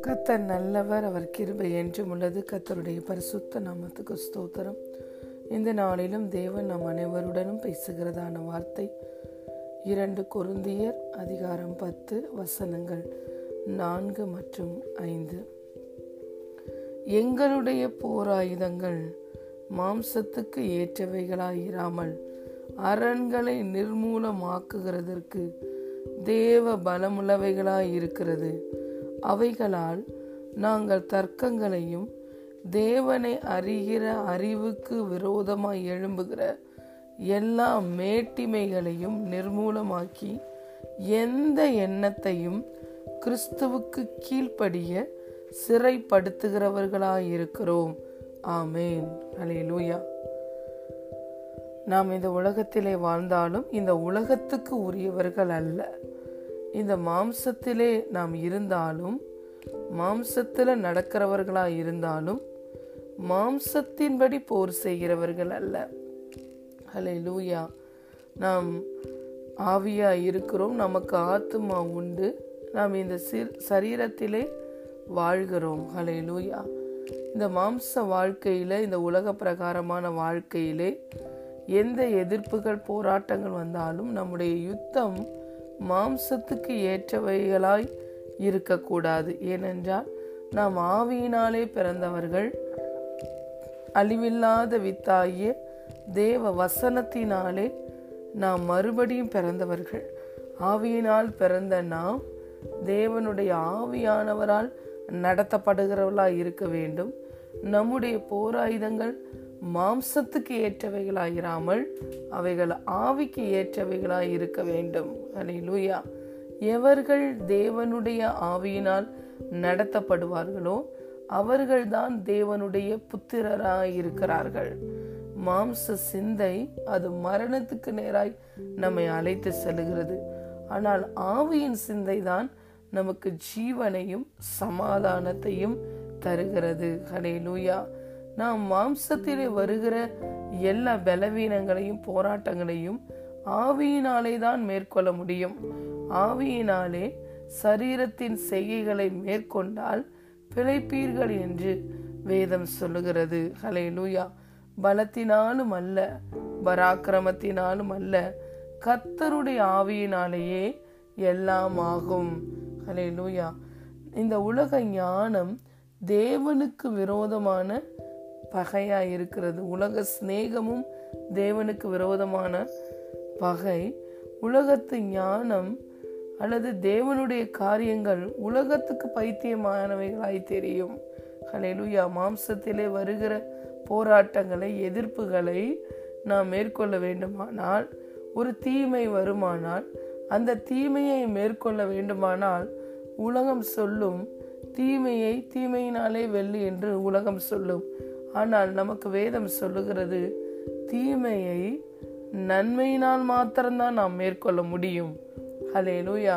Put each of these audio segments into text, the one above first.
கத்தர் நல்லவர் அவர் கிருபை என்றும் உள்ளது. கத்தருடைய பரிசுத்த நாமத்துக்கு ஸ்தோத்திரம். இந்த நாளிலும் தேவன் நம் அனைவருடனும் பேசுகிறதான வார்த்தை. இரண்டு கொருந்தியர் அதிகாரம் பத்து வசனங்கள் நான்கு மற்றும் ஐந்து. எங்களுடைய போராயுதங்கள் மாம்சத்துக்கு ஏற்றவைகளாயிராமல் அரண்களை நிர்மூலமாக்குகிறதற்கு தேவ பலமுள்ளவைகளாயிருக்கிறது அவைகளால் நாங்கள் தர்க்கங்களையும் தேவனை அறிகிற அறிவுக்கு விரோதமாய் எழும்புகிற எல்லா மேட்டிமைகளையும் நிர்மூலமாக்கி எந்த எண்ணத்தையும் கிறிஸ்துவுக்கு கீழ்ப்படிய சிறைப்படுத்துகிறவர்களாயிருக்கிறோம். ஆமேன். அலையலூயா நாம் இந்த உலகத்திலே வாழ்ந்தாலும் இந்த உலகத்துக்கு உரியவர்கள் அல்ல. இந்த மாம்சத்திலே நாம் இருந்தாலும் மாம்சத்தில் நடக்கிறவர்களாக இருந்தாலும் மாம்சத்தின்படி போர் செய்கிறவர்கள் அல்ல. ஹலே லூயா நாம் ஆவியா இருக்கிறோம் நமக்கு ஆத்மா உண்டு. நாம் இந்த சரீரத்திலே வாழ்கிறோம். ஹலே லூயா இந்த மாம்ச வாழ்க்கையில இந்த உலக பிரகாரமான வாழ்க்கையிலே எந்த எதிர்ப்புகள் போராட்டங்கள் வந்தாலும் நம்முடைய யுத்தம் மாம்சத்துக்கு ஏற்றவைகளாய் இருக்கக்கூடாது. ஏனென்றால் நாம் ஆவியினாலே பிறந்தவர்கள் அழிவில்லாத வித்தாகிய தேவ வசனத்தினாலே நாம் மறுபடியும் பிறந்தவர்கள். ஆவியினால் பிறந்த நாம் தேவனுடைய ஆவியானவரால் நடத்தப்படுகிறவளாய் இருக்க வேண்டும். நம்முடைய போராயுதங்கள் மாம்சத்துக்கு ஏற்றவைகளாயிராமல் அவைகள் ஆவிக்கு ஏற்றவைகளாய் இருக்க வேண்டும். லூயா எவர்கள் தேவனுடைய ஆவியினால் நடத்தப்படுவார்களோ அவர்கள்தான் தேவனுடைய புத்திரராய் இருக்கிறார்கள் மாம்ச சிந்தை அது மரணத்துக்கு நேராய் நம்மை அழைத்து செல்கிறது ஆனால் ஆவியின் சிந்தை தான் நமக்கு ஜீவனையும் சமாதானத்தையும் தருகிறது. ஹலே லூயா நாம் மாம்சத்திலே வருகிற எல்லா பலவீனங்களையும் போராட்டங்களையும் ஆவியினாலே தான் மேற்கொள்ள முடியும். ஆவியினாலே சரீரத்தின் செய்கைகளை மேற்கொண்டால் பிழைப்பீர்கள் என்று வேதம் சொல்லுகிறது. ஹலே லூயா பலத்தினாலும் அல்ல பராக்கிரமத்தினாலும் அல்ல கத்தருடைய ஆவியினாலேயே எல்லாம் ஆகும். ஹலே லூயா இந்த உலக ஞானம் தேவனுக்கு விரோதமான பகையா இருக்கிறது. உலக சிநேகமும் தேவனுக்கு விரோதமான பகை. உலகத்து ஞானம் அல்லது தேவனுடைய காரியங்கள் உலகத்துக்கு பைத்தியமானவைகளாய் தெரியும். ஹலெலுயா மாம்சத்திலே வருகிற போராட்டங்களை எதிர்ப்புகளை நாம் மேற்கொள்ள வேண்டுமானால் ஒரு தீமை வருமானால் அந்த தீமையை மேற்கொள்ள வேண்டுமானால் உலகம் சொல்லும் தீமையை தீமையினாலே வெள்ளி என்று உலகம் சொல்லும். ஆனால் நமக்கு வேதம் சொல்லுகிறது தீமையை நன்மையினால் மாத்திரம்தான் நாம் மேற்கொள்ள முடியும். ஹலே லூயா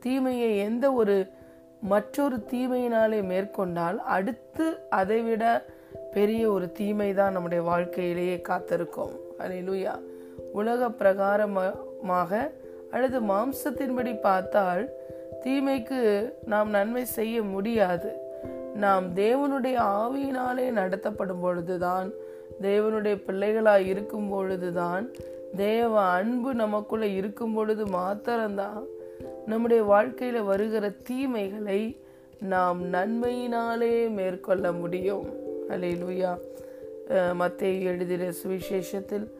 தீமையை எந்த ஒரு மற்றொரு தீமையினாலே மேற்கொண்டால் அடுத்து அதைவிட பெரிய ஒரு தீமை தான் நம்முடைய வாழ்க்கையிலேயே காத்திருக்கும். ஹலே லூயா உலக பிரகாரமாக அல்லது மாம்சத்தின்படி பார்த்தால் தீமைக்கு நாம் நன்மை செய்ய முடியாது. நாம் தேவனுடைய ஆவியினாலே நடத்தப்படும் பொழுதுதான் தேவனுடைய பிள்ளைகளாய் இருக்கும் பொழுதுதான் தேவ அன்பு நமக்குள்ள இருக்கும் பொழுது மாத்திரம்தான் நம்முடைய வாழ்க்கையில வருகிற தீமைகளை நாம் நன்மையினாலே மேற்கொள்ள முடியும். அலே லூயா மத்திய எழுதின சுவிசேஷத்தில்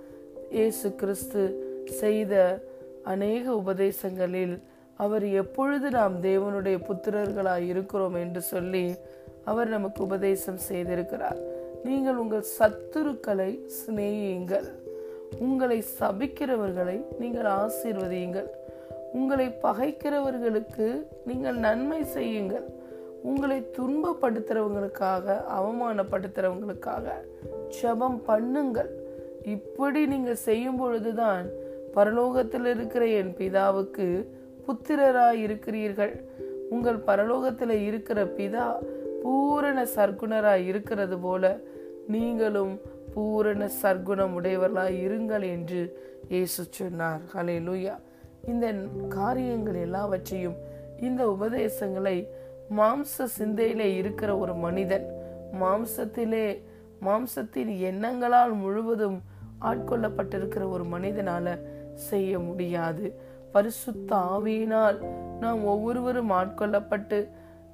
இயேசு கிறிஸ்து செய்த அநேக உபதேசங்களில் அவர் எப்பொழுது நாம் தேவனுடைய புத்திரர்களாய் இருக்கிறோம் என்று சொல்லி அவர் நமக்கு உபதேசம் செய்திருக்கிறார். நீங்கள் உங்கள் சத்துருக்களை சிநேகியுங்கள். உங்களை சபிக்கிறவர்களை நீங்கள் ஆசீர்வதியுங்கள். உங்களை பகைக்கிறவர்களுக்கு நீங்கள் நன்மை செய்யுங்கள். உங்களை துன்பப்படுத்துறவங்களுக்காக அவமானப்படுத்துறவங்களுக்காக ஜபம் பண்ணுங்கள். இப்படி நீங்க செய்யும் பொழுதுதான் பரலோகத்தில் இருக்கிற என் பிதாவுக்கு புத்திரராய் இருக்கிறீர்கள் உங்கள் பரலோகத்தில் இருக்கிற பிதா பூரண சர்க்குணராய் இருக்கிறது போல நீங்களும் பூரண சர்க்குணம் உடையவர்களாய் இருங்கள் என்று இயேசு சொன்னார். ஹலே லூயா இந்த காரியங்கள் எல்லாவற்றையும் இந்த உபதேசங்களை மாம்ச சிந்தையிலே இருக்கிற ஒரு மனிதன் மாம்சத்திலே மாம்சத்தின் எண்ணங்களால் முழுவதும் ஆட்கொள்ளப்பட்டிருக்கிற ஒரு மனிதனால செய்ய முடியாது. பரிசுத்த ஆவியினால் நாம் ஒவ்வொருவரும் ஆட்கொள்ளப்பட்டு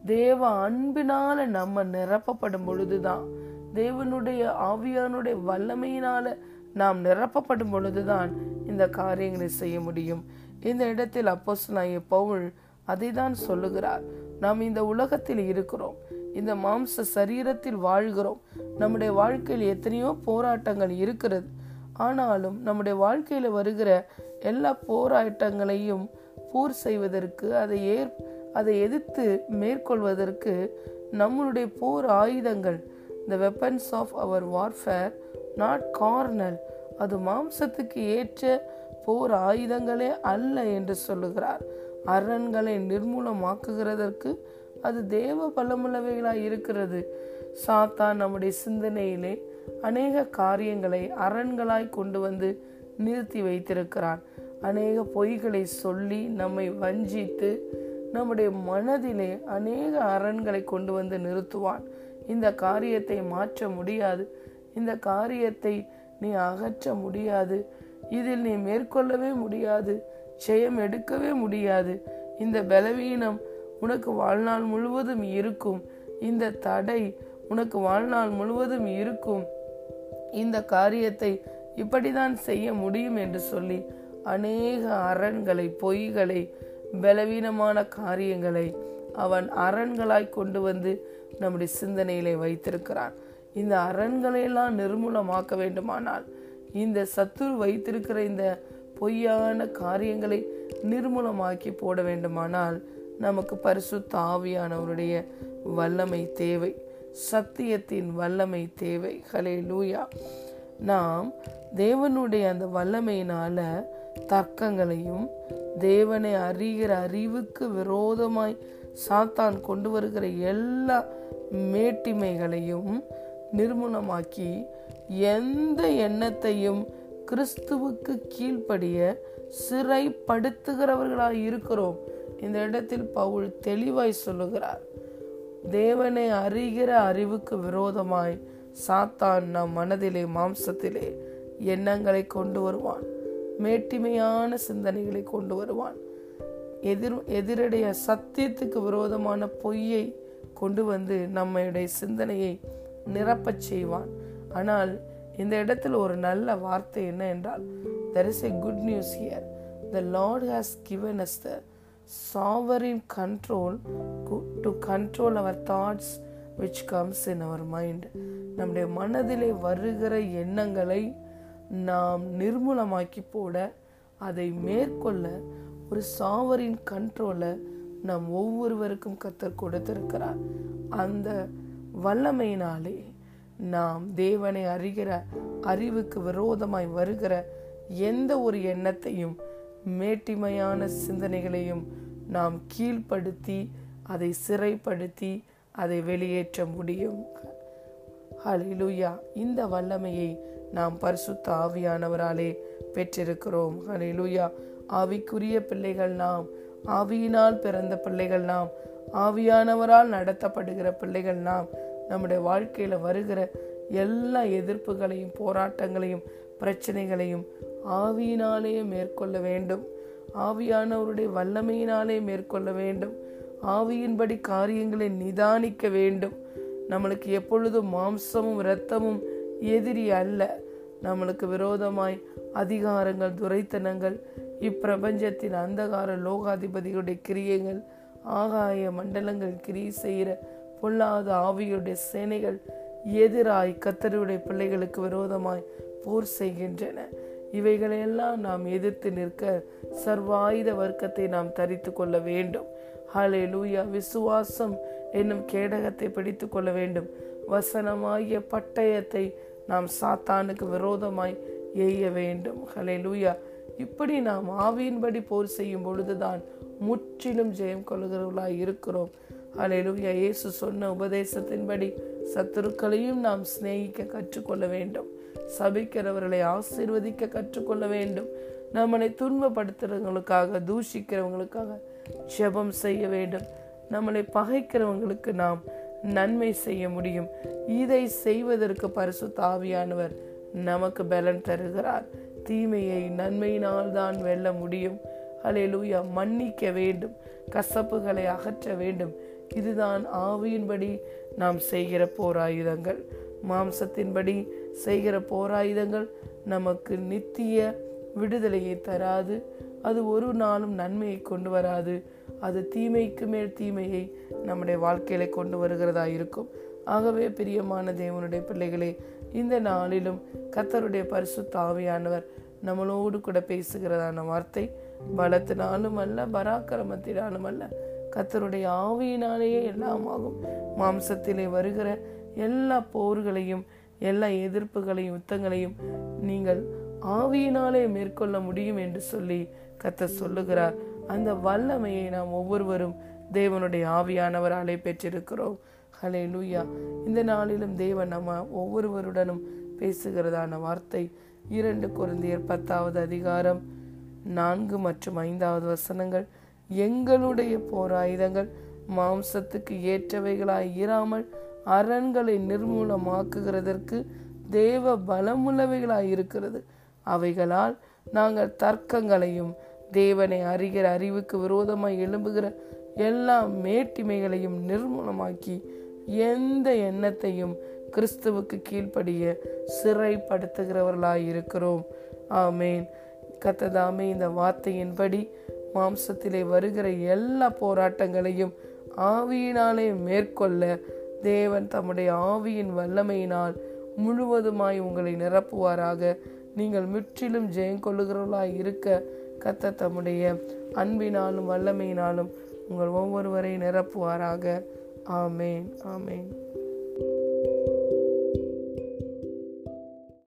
தேவ அன்பினால நம்ம நிரப்பப்படும் பொழுதுதான். தேவனுடைய ஆவியானுடைய வல்லமையினால நாம் நிரப்பப்படும் பொழுதுதான் இந்த காரியங்களை செய்ய முடியும். இந்த இடத்தில் அப்போஸ் அப்போஸ்தலனாகிய பவுல் அதை தான் சொல்லுகிறார். நாம் இந்த உலகத்தில் இருக்கிறோம். இந்த மாம்ச சரீரத்தில் வாழ்கிறோம். நம்முடைய வாழ்க்கையில் எத்தனையோ போராட்டங்கள் இருக்கிறது. ஆனாலும் நம்முடைய வாழ்க்கையில் வருகிற எல்லா போராட்டங்களையும் பூர் செய்வதற்கு அதை ஏற் அதை எதிர்த்து மேற்கொள்வதற்கு நம்மளுடைய போர் ஆயுதங்கள் the weapons of our warfare not carnal அது மாம்சத்துக்கு ஏற்ற போர் ஆயுதங்களே அல்ல என்று சொல்லுகிறார். அரண்களை நிர்மூலமாக்குகிறதற்கு அது தேவ பலமுள்ளவைகளாய் இருக்கிறது. சாத்தான் நம்முடைய சிந்தனையிலே அநேக காரியங்களை அரண்களாய் கொண்டு வந்து நிறுத்தி வைத்திருக்கிறான். அநேக பொய்களை சொல்லி நம்மை வஞ்சித்து நம்முடைய மனதிலே அநேக அரண்களை கொண்டு வந்து நிறுத்துவான். இந்த காரியத்தை மாற்ற முடியாது. இந்த காரியத்தை நீ அகற்ற முடியாது. இதில் நீ மேற்கொள்ளவே முடியாது. ஜெயம் எடுக்கவே முடியாது. இந்த பலவீனம் உனக்கு வாழ்நாள் முழுவதும் இருக்கும். இந்த தடை உனக்கு வாழ்நாள் முழுவதும் இருக்கும். இந்த காரியத்தை இப்படிதான் செய்ய முடியும் என்று சொல்லி அநேக அரண்களை பொய்களை பலவீனமான காரியங்களை அவன் அரண்களாய் கொண்டு வந்து நம்முடைய சிந்தனையிலே வைத்திருக்கிறான். இந்த அரண்களையெல்லாம் நிர்மூலமாக்க வேண்டுமானால் இந்த சத்துரு வைத்திருக்கிற இந்த பொய்யான காரியங்களை நிர்மூலமாக்கி போட வேண்டுமானால் நமக்கு பரிசு தாவியானவருடைய வல்லமை தேவை. சத்தியத்தின் வல்லமை தேவை. ஹலே லூயா நாம் தேவனுடைய அந்த வல்லமையினால தர்க்கங்களையும் தேவனை அறிகிற அறிவுக்கு விரோதமாய் சாத்தான் கொண்டு வருகிற எல்லா மேட்டிமைகளையும் நிர்மூலமாக்கி எந்த எண்ணத்தையும் கிறிஸ்துவுக்கு கீழ்ப்படிய சிறைப்படுத்துகிறவர்களாய் இருக்கிறோம். இந்த இடத்தில் பவுல் தெளிவாய் சொல்லுகிறார். தேவனை அறிகிற அறிவுக்கு விரோதமாய் சாத்தான் நம் மனதிலே மாம்சத்திலே எண்ணங்களை கொண்டு வருவான். மேட்டிமையான சிந்தனைகளை கொண்டு வருவான். எதிர் எதிரடைய சத்தியத்துக்கு விரோதமான பொய்யை கொண்டு வந்து நம்முடைய சிந்தனையை நிரப்பச் செய்வான். ஆனால் இந்த இடத்துல ஒரு நல்ல வார்த்தை என்ன என்றால் there is a good news here the Lord has given us the sovereign control to control our thoughts which comes in our mind நம்முடைய மனதிலே வருகிற எண்ணங்களை நாம் நிர்மூலமாக்கி போட அதை மேற்கொள்ள ஒரு சாவரின் கண்ட்ரோலை நாம் ஒவ்வொருவருக்கும் கத்தர் கொடுத்திருக்கிறார். அந்த வல்லமையினாலே நாம் தேவனை அறிகிற அறிவுக்கு விரோதமாய் வருகிற எந்த ஒரு எண்ணத்தையும் மேட்டிமையான சிந்தனைகளையும் நாம் கீழ்ப்படுத்தி அதை சிறைப்படுத்தி அதை வெளியேற்ற முடியும். ஹலிலுயா இந்த வல்லமையை நாம் பரிசுத்த ஆவியானவராலே பெற்றிருக்கிறோம். ஹலிலுயா ஆவிக்குரிய பிள்ளைகள் நாம் ஆவியினால் பிறந்த பிள்ளைகள் நாம் ஆவியானவரால் நடத்தப்படுகிற பிள்ளைகள் நாம் நம்முடைய வாழ்க்கையில வருகிற எல்லா எதிர்ப்புகளையும் போராட்டங்களையும் பிரச்சனைகளையும் ஆவியினாலே மேற்கொள்ள வேண்டும். ஆவியானவருடைய வல்லமையினாலே மேற்கொள்ள வேண்டும். ஆவியின்படி காரியங்களை நிதானிக்க வேண்டும். நம்மளுக்கு எப்பொழுதும் மாம்சமும் இரத்தமும் எதிரி அல்ல. நம்மளுக்கு விரோதமாய் அதிகாரங்கள் துரைத்தனங்கள் இப்பிரபஞ்சத்தின் அந்தகார லோகாதிபதியுடைய கிரியைகள் ஆகாய மண்டலங்கள் கிரி செய்கிற பொல்லாத ஆவியுடைய சேனைகள் எதிராய் கத்தருடைய பிள்ளைகளுக்கு விரோதமாய் போர் செய்கின்றன. இவைகளையெல்லாம் நாம் எதிர்த்து நிற்க சர்வாயுத வர்க்கத்தை நாம் தரித்து கொள்ள வேண்டும். ஹலே லூயா விசுவாசம் என்னும் கேடகத்தை பிடித்து கொள்ள வேண்டும். வசனமாகிய பட்டயத்தை நாம் சாத்தானுக்கு விரோதமாய் எய்ய வேண்டும். ஹலே லூயா இப்படி நாம் ஆவியின்படி போர் செய்யும் பொழுதுதான் முற்றிலும் ஜெயம் கொள்கிறவர்களாய் இருக்கிறோம். ஹலே லூயா இயேசு சொன்ன உபதேசத்தின்படி சத்துருக்களையும் நாம் சிநேகிக்க கற்றுக்கொள்ள வேண்டும். சபிக்கிறவர்களை ஆசீர்வதிக்க கற்றுக்கொள்ள வேண்டும். நம்மளை துன்பப்படுத்துறவங்களுக்காக தூஷிக்கிறவங்களுக்காக ஜெபம் செய்ய வேண்டும். நம்மளை பகைக்கிறவங்களுக்கு நாம் நன்மை செய்ய முடியும். இதை செய்வதற்கு பரிசு தாவியானவர் நமக்கு பலன் தருகிறார். தீமையை நன்மையினால் தான் வெல்ல முடியும். அலையலூயா மன்னிக்க வேண்டும். கசப்புகளை அகற்ற வேண்டும். இதுதான் ஆவியின்படி நாம் செய்கிற போராயுதங்கள். மாம்சத்தின்படி செய்கிற போராயுதங்கள் நமக்கு நித்திய விடுதலையை தராது. அது ஒரு நாளும் நன்மையை கொண்டு வராது. அது தீமைக்கு மேல் தீமையை நம்முடைய வாழ்க்கையில கொண்டு வருகிறதா இருக்கும். ஆகவே பிரியமான தேவனுடைய பிள்ளைகளே இந்த நாளிலும் கத்தருடைய பரிசு தாவியானவர் நம்மளோடு கூட பேசுகிறதான வார்த்தை பலத்தினாலும் அல்ல பராக்கிரமத்தினாலும் அல்ல கத்தருடைய ஆவியினாலேயே எல்லாம் ஆகும் மாம்சத்திலே வருகிற எல்லா போர்களையும் எல்லா எதிர்ப்புகளையும் யுத்தங்களையும் நீங்கள் ஆவியினாலே மேற்கொள்ள முடியும் என்று சொல்லி கத்த சொல்லுகிறார். அந்த வல்லமையை நாம் ஒவ்வொருவரும் தேவனுடைய ஆவியானவராலே பெற்றிருக்கிறோம். ஹலே லூயா இந்த நாளிலும் தேவன் நம்ம ஒவ்வொருவருடனும் பேசுகிறதான வார்த்தை. இரண்டு குருந்தியர் பத்தாவது அதிகாரம் நான்கு மற்றும் ஐந்தாவது வசனங்கள். எங்களுடைய போராயுதங்கள் மாம்சத்துக்கு ஏற்றவைகளாய் இராமல் அரண்களை நிர்மூலமாக்குகிறதற்கு தேவ பலமுள்ளவைகளாய் இருக்கிறது. அவைகளால் நாங்கள் தர்க்கங்களையும் தேவனை அறிகிற அறிவுக்கு விரோதமாய் எழும்புகிற எல்லா மேட்டிமைகளையும் நிர்மூலமாக்கி எந்த எண்ணத்தையும் கிறிஸ்துவுக்கு கீழ்ப்படிய சிறைப்படுத்துகிறவர்களாய் இருக்கிறோம் ஆமேன். கத்ததாமே இந்த வார்த்தையின்படி மாம்சத்திலே வருகிற எல்லா போராட்டங்களையும் ஆவியினாலே மேற்கொள்ள தேவன் தம்முடைய ஆவியின் வல்லமையினால் முழுவதுமாய் உங்களை நிரப்புவாராக. நீங்கள் முற்றிலும் ஜெயம் கொள்ளுகிறவர்களாய் இருக்க கத்த தம்முடைய அன்பினாலும் வல்லமையினாலும் உங்கள் ஒவ்வொருவரை நிரப்புவாராக. ஆமேன் ஆமேன்.